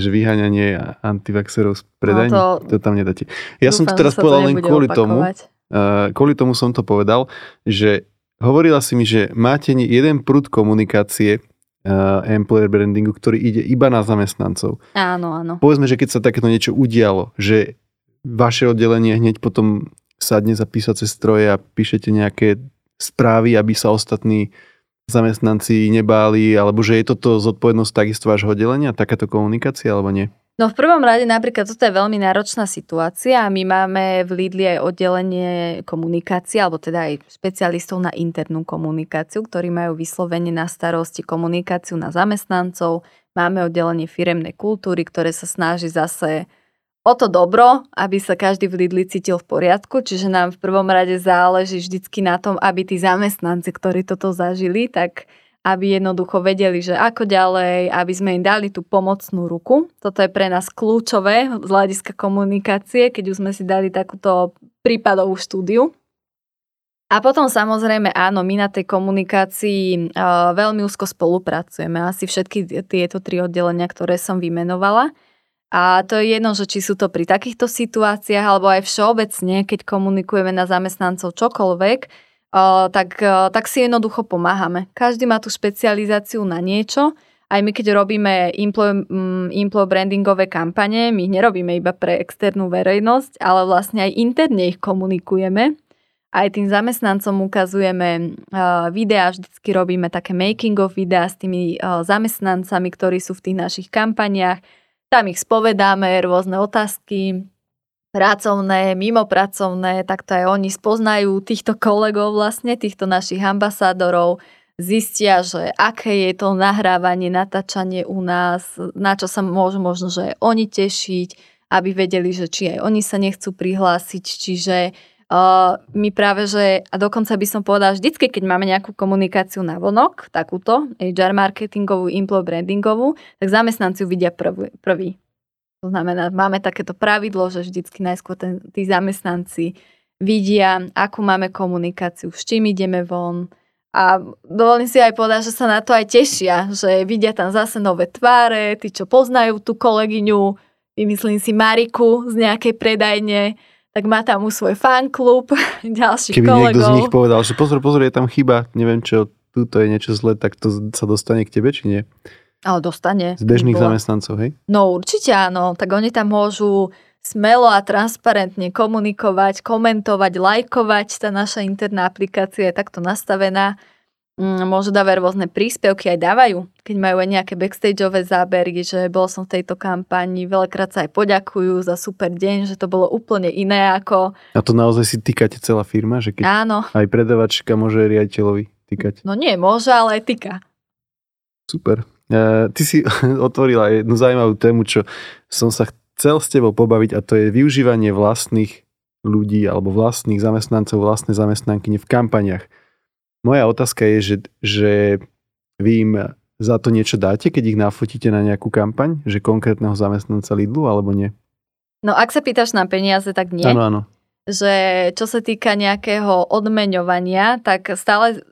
že vyháňanie antivaxerov z predajní, No to... to tam nedáte. Ja som to Dúfam, teraz povedal len nebude kvôli tomu, opakovať. uh, kvôli tomu som to povedal, že hovorila si mi, že máte jeden prúd komunikácie uh, employer brandingu, ktorý ide iba na zamestnancov. Áno, áno. Povedzme, že keď sa takéto niečo udialo, že vaše oddelenie hneď potom sadne za písace stroje a píšete nejaké správy, aby sa ostatní zamestnanci nebáli, alebo že je toto zodpovednosť takisto vášho oddelenia, takáto komunikácia, alebo nie? No v prvom rade napríklad toto je veľmi náročná situácia a my máme v Lidli aj oddelenie komunikácie, alebo teda aj špecialistov na internú komunikáciu, ktorí majú vyslovene na starosti komunikáciu na zamestnancov. Máme oddelenie firemnej kultúry, ktoré sa snaží zase o to dobro, aby sa každý v Lidli cítil v poriadku, čiže nám v prvom rade záleží vždycky na tom, aby tí zamestnanci, ktorí toto zažili, tak aby jednoducho vedeli, že ako ďalej, aby sme im dali tú pomocnú ruku. Toto je pre nás kľúčové z hľadiska komunikácie, keď už sme si dali takúto prípadovú štúdiu. A potom samozrejme áno, my na tej komunikácii uh, veľmi úzko spolupracujeme. Asi všetky tieto tri oddelenia, ktoré som vymenovala. A to je jedno, že či sú to pri takýchto situáciách, alebo aj všeobecne, keď komunikujeme na zamestnancov čokoľvek, o, tak, o, tak si jednoducho pomáhame. Každý má tú špecializáciu na niečo. Aj my, keď robíme mm, implo brandingové kampane, my ich nerobíme iba pre externú verejnosť, ale vlastne aj interne ich komunikujeme. Aj tým zamestnancom ukazujeme uh, videá, vždycky robíme také making of videá s tými zamestnancami, ktorí sú v tých našich kampaniách. Tam ich spovedáme, rôzne otázky, pracovné, mimopracovné, takto aj oni spoznajú týchto kolegov vlastne, týchto našich ambasádorov, zistia, že aké je to nahrávanie, natáčanie u nás, na čo sa môžu možno, že aj oni tešiť, aby vedeli, že či aj oni sa nechcú prihlásiť, čiže Uh, my práve, že, a dokonca by som povedala, vždycky, keď máme nejakú komunikáciu na vonok, takúto, HR marketingovú, implo brandingovú, tak zamestnanci ju vidia prvý, prvý. To znamená, máme takéto pravidlo, že vždycky najskôr ten, tí zamestnanci vidia, akú máme komunikáciu, s čím ideme von. A dovolím si aj povedať, že sa na to aj tešia, že vidia tam zase nové tváre, tí, čo poznajú tú kolegyňu, vymyslím si Mariku z nejakej predajne, tak má tam už svoj fanklub, ďalších Keby kolegov. niekto z nich povedal, že pozor, pozor, je tam chyba, neviem čo, tuto je niečo zle, tak to sa dostane k tebe, či nie? Ale dostane. Z bežných Bola. zamestnancov, hej? No určite áno, tak oni tam môžu smelo a transparentne komunikovať, komentovať, lajkovať. Tá naša interná aplikácia je takto nastavená. Mm, Môžu dávať rôzne príspevky, aj dávajú, keď majú aj nejaké backstageové zábery, že bol som v tejto kampani, veľakrát sa aj poďakujú za super deň, že to bolo úplne iné ako... A to naozaj si týkate celá firma, že keď Áno, aj predavačka môže riaditeľovi týkať. no nie môže, ale aj tyka. Super. E, ty si otvorila jednu zaujímavú tému, čo som sa chcel s tebou pobaviť a to je využívanie vlastných ľudí alebo vlastných zamestnancov, vlastné zamestnankyne v kampaniach. Moja otázka je, že, že vy im za to niečo dáte, keď ich nafotíte na nejakú kampaň? Že konkrétneho zamestnanca Lidlu alebo nie? No ak sa pýtaš na peniaze, tak nie. Áno, áno. že čo sa týka nejakého odmeňovania, tak stále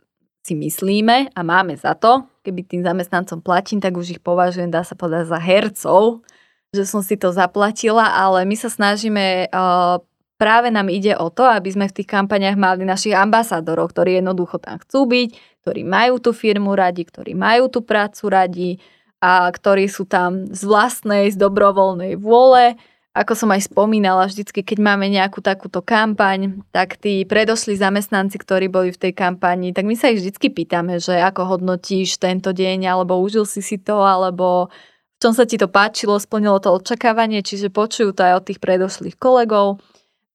si myslíme a máme za to, keby tým zamestnancom platím, tak už ich považujem, dá sa povedať, za hercov, že som si to zaplatila, ale my sa snažíme, uh, práve nám ide o to, aby sme v tých kampaniach mali našich ambasádorov, ktorí jednoducho tam chcú byť, ktorí majú tú firmu radi, ktorí majú tú prácu radi a ktorí sú tam z vlastnej, z dobrovoľnej vôle, ako som aj spomínala, vždycky, keď máme nejakú takúto kampaň, tak tí predošli zamestnanci, ktorí boli v tej kampani, tak my sa ich vždycky pýtame, že ako hodnotíš tento deň, alebo užil si si to, alebo v čom sa ti to páčilo, splnilo to očakávanie, čiže počujú to aj od tých predošlých kolegov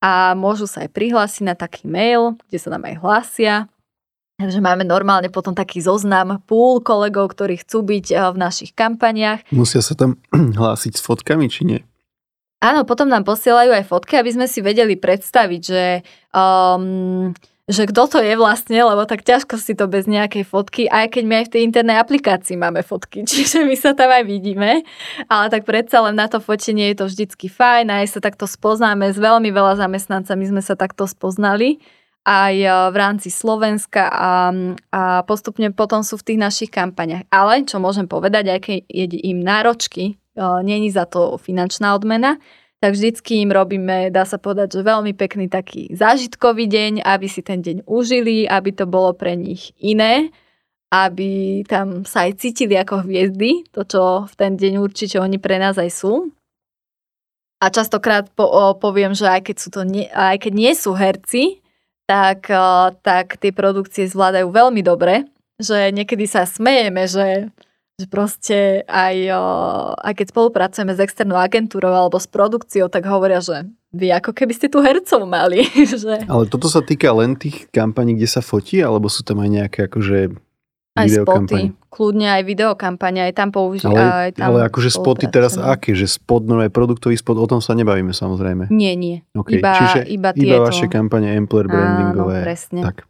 a môžu sa aj prihlásiť na taký mail, kde sa nám aj hlásia. Takže máme normálne potom taký zoznam púl kolegov, ktorí chcú byť eh, v našich kampaniach. Musia sa tam hlásiť s fotkami, či nie? Áno, potom nám posielajú aj fotky, aby sme si vedeli predstaviť, že, um, že kto to je vlastne, lebo tak ťažko si to bez nejakej fotky, aj keď my aj v tej internej aplikácii máme fotky, čiže my sa tam aj vidíme, ale tak predsa len na to fotenie je to vždycky fajn, aj sa takto spoznáme s veľmi veľa zamestnancami, sme sa takto spoznali aj e, v rámci Slovenska a, a postupne potom sú v tých našich kampaniach. Ale čo môžem povedať, aj keď je im náročky není za to finančná odmena, tak vždycky im robíme, dá sa povedať, že veľmi pekný taký zážitkový deň, aby si ten deň užili, aby to bolo pre nich iné, aby tam sa aj cítili ako hviezdy, to čo v ten deň určite oni pre nás aj sú. A častokrát po, o, poviem, že aj keď, sú to nie, aj keď nie sú herci, tak, o, tak tie produkcie zvládajú veľmi dobre, že niekedy sa smejeme, že že proste aj, aj keď spolupracujeme s externou agentúrou alebo s produkciou, tak hovoria, že vy ako keby ste tu hercov mali. že... Ale toto sa týka len tých kampaní, kde sa fotí, alebo sú tam aj nejaké akože aj spoty, kľudne aj videokampane, aj tam používame. Ale, ale akože spoty teraz aké? Že spot, no aj produktový spot, o tom sa nebavíme samozrejme. Nie, nie. Okay. Iba, Čiže iba, iba vaše kampane Employer brandingové. Áno, presne. Tak.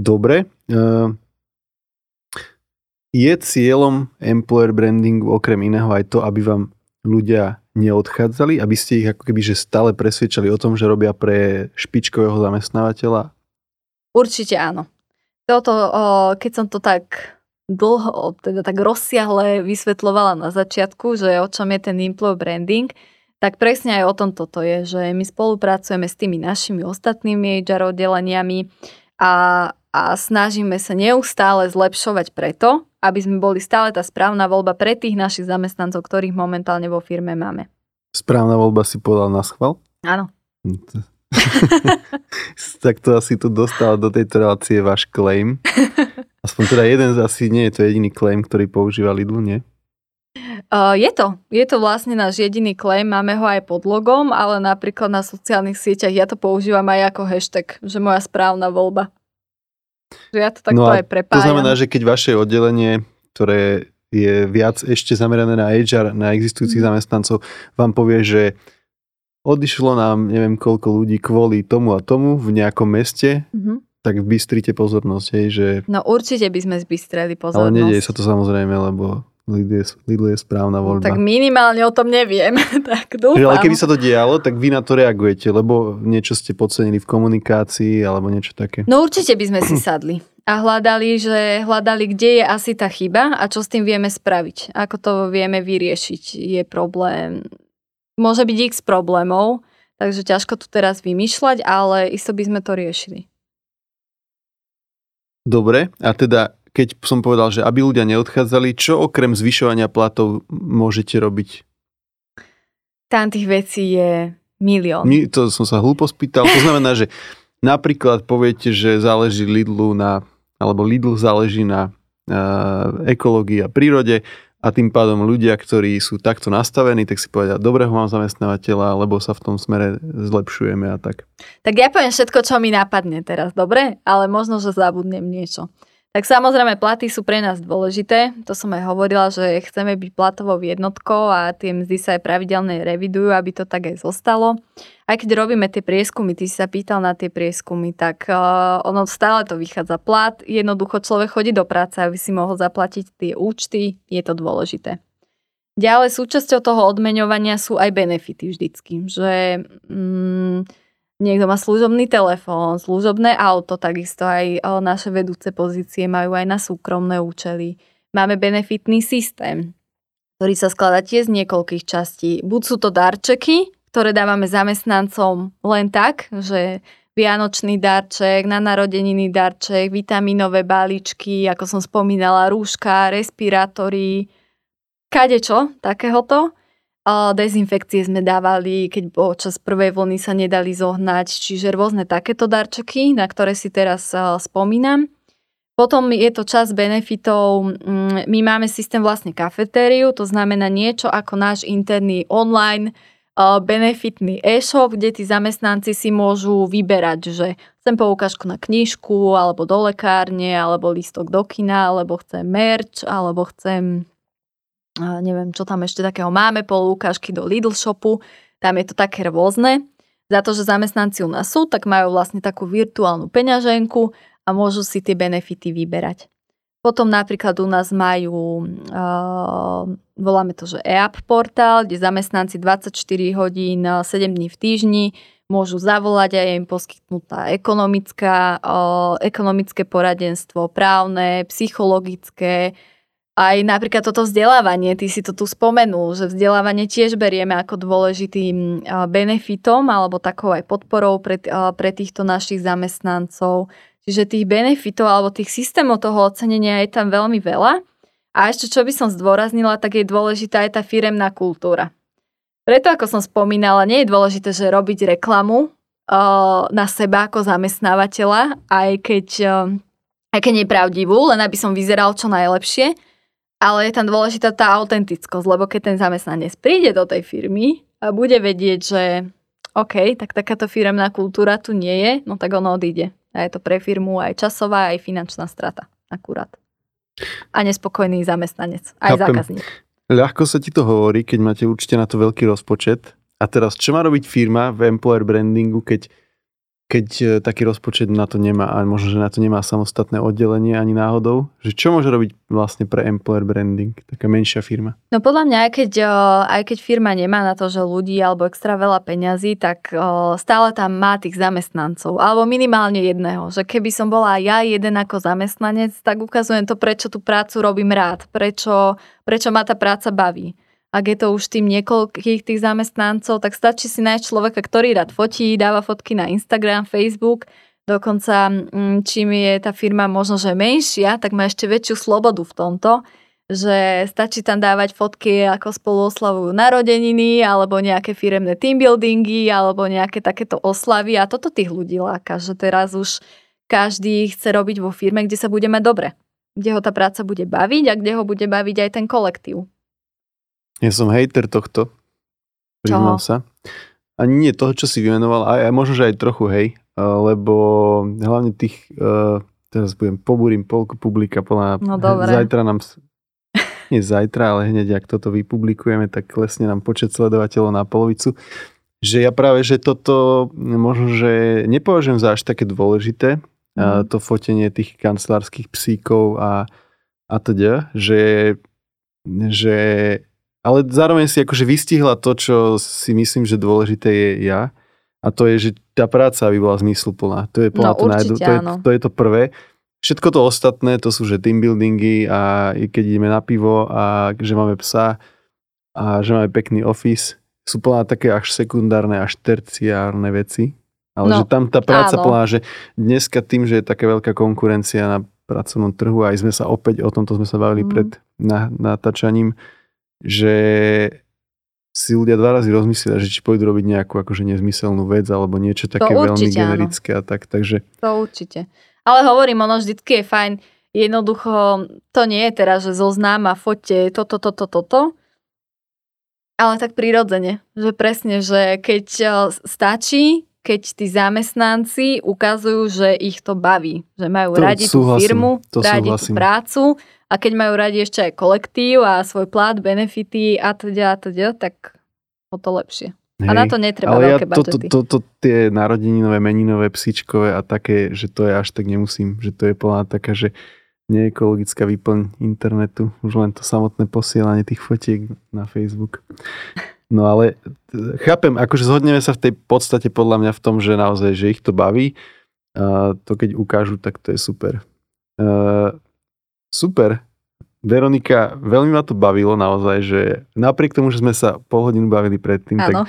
Dobre. Uh, je cieľom employer brandingu okrem iného aj to, aby vám ľudia neodchádzali, aby ste ich ako keby že stále presvedčali o tom, že robia pre špičkového zamestnávateľa? Určite áno. Toto, keď som to tak dlho, teda tak rozsiahle vysvetlovala na začiatku, že o čom je ten employer branding, tak presne aj o tom toto je, že my spolupracujeme s tými našimi ostatnými HR oddeleniami a, a snažíme sa neustále zlepšovať preto, aby sme boli stále tá správna voľba pre tých našich zamestnancov, ktorých momentálne vo firme máme. Správna voľba si povedal na schvál? Áno. tak to asi tu dostal do tejto relácie váš claim. Aspoň teda jeden z asi nie je to jediný claim, ktorý používa Lidl, nie? Uh, je to. Je to vlastne náš jediný claim, máme ho aj pod logom, ale napríklad na sociálnych sieťach ja to používam aj ako hashtag, že moja správna voľba. Ja to takto no aj prepájam. To znamená, že keď vaše oddelenie, ktoré je viac ešte zamerané na HR, na existujúcich mm. zamestnancov, vám povie, že odišlo nám neviem koľko ľudí kvôli tomu a tomu v nejakom meste, mm-hmm. tak bystrite pozornosť, hej, že... No určite by sme zbystreli pozornosť. Ale nedieje sa to samozrejme, lebo Lidl je, Lidl je správna no, voľba. Tak minimálne o tom neviem. tak dúfam. ale keby sa to dialo, tak vy na to reagujete, lebo niečo ste podcenili v komunikácii alebo niečo také. No určite by sme si sadli a hľadali, že hľadali, kde je asi tá chyba a čo s tým vieme spraviť. Ako to vieme vyriešiť. Je problém. Môže byť x problémov, takže ťažko tu teraz vymýšľať, ale isto by sme to riešili. Dobre, a teda keď som povedal, že aby ľudia neodchádzali, čo okrem zvyšovania platov môžete robiť? Tam tých vecí je milión. My, to som sa hlúpo spýtal. To znamená, že napríklad poviete, že záleží Lidlu na, alebo Lidl záleží na uh, ekológii a prírode a tým pádom ľudia, ktorí sú takto nastavení, tak si povedia, dobrého mám zamestnávateľa, lebo sa v tom smere zlepšujeme a tak. Tak ja poviem všetko, čo mi napadne teraz, dobre? Ale možno, že zabudnem niečo. Tak samozrejme, platy sú pre nás dôležité. To som aj hovorila, že chceme byť platovou jednotkou a tie mzdy sa aj pravidelne revidujú, aby to tak aj zostalo. Aj keď robíme tie prieskumy, ty si sa pýtal na tie prieskumy, tak uh, ono stále to vychádza plat. Jednoducho človek chodí do práce, aby si mohol zaplatiť tie účty. Je to dôležité. Ďalej súčasťou toho odmeňovania sú aj benefity vždycky, že mm, Niekto má služobný telefón, služobné auto, takisto aj naše vedúce pozície majú aj na súkromné účely. Máme benefitný systém, ktorý sa skladá tiež z niekoľkých častí. Buď sú to darčeky, ktoré dávame zamestnancom len tak, že vianočný darček, na narodeniny darček, vitaminové balíčky, ako som spomínala, rúška, respirátory, kadečo takéhoto. Dezinfekcie sme dávali, keď počas prvej vlny sa nedali zohnať, čiže rôzne takéto darčeky, na ktoré si teraz spomínam. Potom je to čas benefitov. Mm, my máme systém vlastne kafetériu, to znamená niečo ako náš interný online benefitný e-shop, kde tí zamestnanci si môžu vyberať, že chcem poukážku na knižku, alebo do lekárne, alebo listok do kina, alebo chcem merch, alebo chcem neviem, čo tam ešte takého máme, polúkažky do Lidl shopu, tam je to také rôzne. Za to, že zamestnanci u nás sú, tak majú vlastne takú virtuálnu peňaženku a môžu si tie benefity vyberať. Potom napríklad u nás majú, uh, voláme to, že e-app portál, kde zamestnanci 24 hodín, 7 dní v týždni môžu zavolať a je im poskytnutá ekonomická, uh, ekonomické poradenstvo, právne, psychologické, aj napríklad toto vzdelávanie, ty si to tu spomenul, že vzdelávanie tiež berieme ako dôležitým benefitom alebo takou aj podporou pre, pre týchto našich zamestnancov. Čiže tých benefitov alebo tých systémov toho ocenenia je tam veľmi veľa. A ešte čo by som zdôraznila, tak je dôležitá aj tá firemná kultúra. Preto, ako som spomínala, nie je dôležité, že robiť reklamu na seba ako zamestnávateľa, aj keď, aj keď nepravdivú, len aby som vyzeral čo najlepšie. Ale je tam dôležitá tá autentickosť, lebo keď ten zamestnanec príde do tej firmy a bude vedieť, že OK, tak takáto firemná kultúra tu nie je, no tak ono odíde. A je to pre firmu aj časová, aj finančná strata. Akurát. A nespokojný zamestnanec, aj Chápem. zákazník. Ľahko sa ti to hovorí, keď máte určite na to veľký rozpočet. A teraz, čo má robiť firma v employer brandingu, keď keď e, taký rozpočet na to nemá a možno, že na to nemá samostatné oddelenie ani náhodou, že čo môže robiť vlastne pre employer branding, taká menšia firma? No podľa mňa, aj keď, e, aj keď firma nemá na to, že ľudí alebo extra veľa peňazí, tak e, stále tam má tých zamestnancov, alebo minimálne jedného. Že keby som bola ja jeden ako zamestnanec, tak ukazujem to, prečo tú prácu robím rád, prečo, prečo ma tá práca baví ak je to už tým niekoľkých tých zamestnancov, tak stačí si nájsť človeka, ktorý rád fotí, dáva fotky na Instagram, Facebook, dokonca mm, čím je tá firma možno, že menšia, tak má ešte väčšiu slobodu v tomto, že stačí tam dávať fotky, ako spolu oslavujú narodeniny, alebo nejaké firemné teambuildingy, alebo nejaké takéto oslavy. A toto tých ľudí láka, že teraz už každý chce robiť vo firme, kde sa bude mať dobre, kde ho tá práca bude baviť a kde ho bude baviť aj ten kolektív. Ja som hater tohto. Priznám sa. Ani nie toho, čo si vymenoval, aj, aj možno, že aj trochu hej, lebo hlavne tých, uh, teraz budem pobúrim polku publika, plná, no, dobre. zajtra nám, nie zajtra, ale hneď ak toto vypublikujeme, tak klesne nám počet sledovateľov na polovicu. Že ja práve, že toto možno, že nepovažujem za až také dôležité, mm. to fotenie tých kancelárskych psíkov a, a teda, že, že ale zároveň si akože vystihla to, čo si myslím, že dôležité je ja. A to je, že tá práca by bola zmysluplná. To je, no, to, najdu, to, je, to je to prvé. Všetko to ostatné, to sú že team buildingy a keď ideme na pivo a že máme psa a že máme pekný office, sú plná také až sekundárne, až terciárne veci. Ale no, že tam tá práca áno. plná, že dneska tým, že je taká veľká konkurencia na pracovnom trhu, aj sme sa opäť, o tomto sme sa bavili mm. pred natáčaním, že si ľudia dva razy rozmyslia, že či pôjdu robiť nejakú akože nezmyselnú vec alebo niečo také to veľmi generické a tak, takže... To určite. Ale hovorím, ono vždycky je fajn, jednoducho to nie je teraz, že zoznám a fotte toto, toto, toto, ale tak prirodzene, že presne, že keď e, stačí, keď tí zamestnanci ukazujú, že ich to baví, že majú to radi súhlasím, tú firmu, radi súhlasím. tú prácu a keď majú radi ešte aj kolektív a svoj plat, benefity a teda a teda, tak o to lepšie. Hej, a na to netreba ale veľké ja to, to, to, to, tie narodeninové, meninové, psíčkové a také, že to je až tak nemusím, že to je plná taká, že neekologická výplň internetu, už len to samotné posielanie tých fotiek na Facebook. No ale chápem, akože zhodneme sa v tej podstate podľa mňa v tom, že naozaj, že ich to baví. A to keď ukážu, tak to je super. Uh, Super. Veronika, veľmi ma to bavilo naozaj, že napriek tomu, že sme sa pol hodinu bavili predtým, ano. tak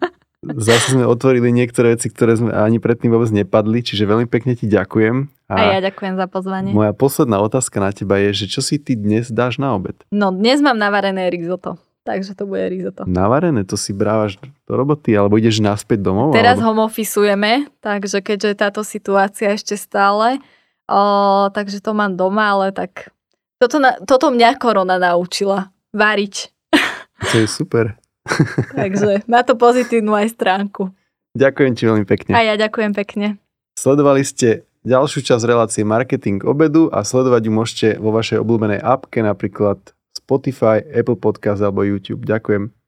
zase sme otvorili niektoré veci, ktoré sme ani predtým vôbec nepadli, čiže veľmi pekne ti ďakujem. A, a ja ďakujem za pozvanie. Moja posledná otázka na teba je, že čo si ty dnes dáš na obed? No dnes mám navarené risotto. Takže to bude risotto. Navarené, to si brávaš do roboty, alebo ideš naspäť domov? Teraz alebo... home officeujeme, takže keďže táto situácia ešte stále, o, takže to mám doma, ale tak toto, na, toto mňa korona naučila. Variť. To je super. Takže má to pozitívnu aj stránku. Ďakujem ti veľmi pekne. A ja ďakujem pekne. Sledovali ste ďalšiu časť relácie Marketing obedu a sledovať ju môžete vo vašej obľúbenej appke, napríklad Spotify, Apple Podcast alebo YouTube. Ďakujem.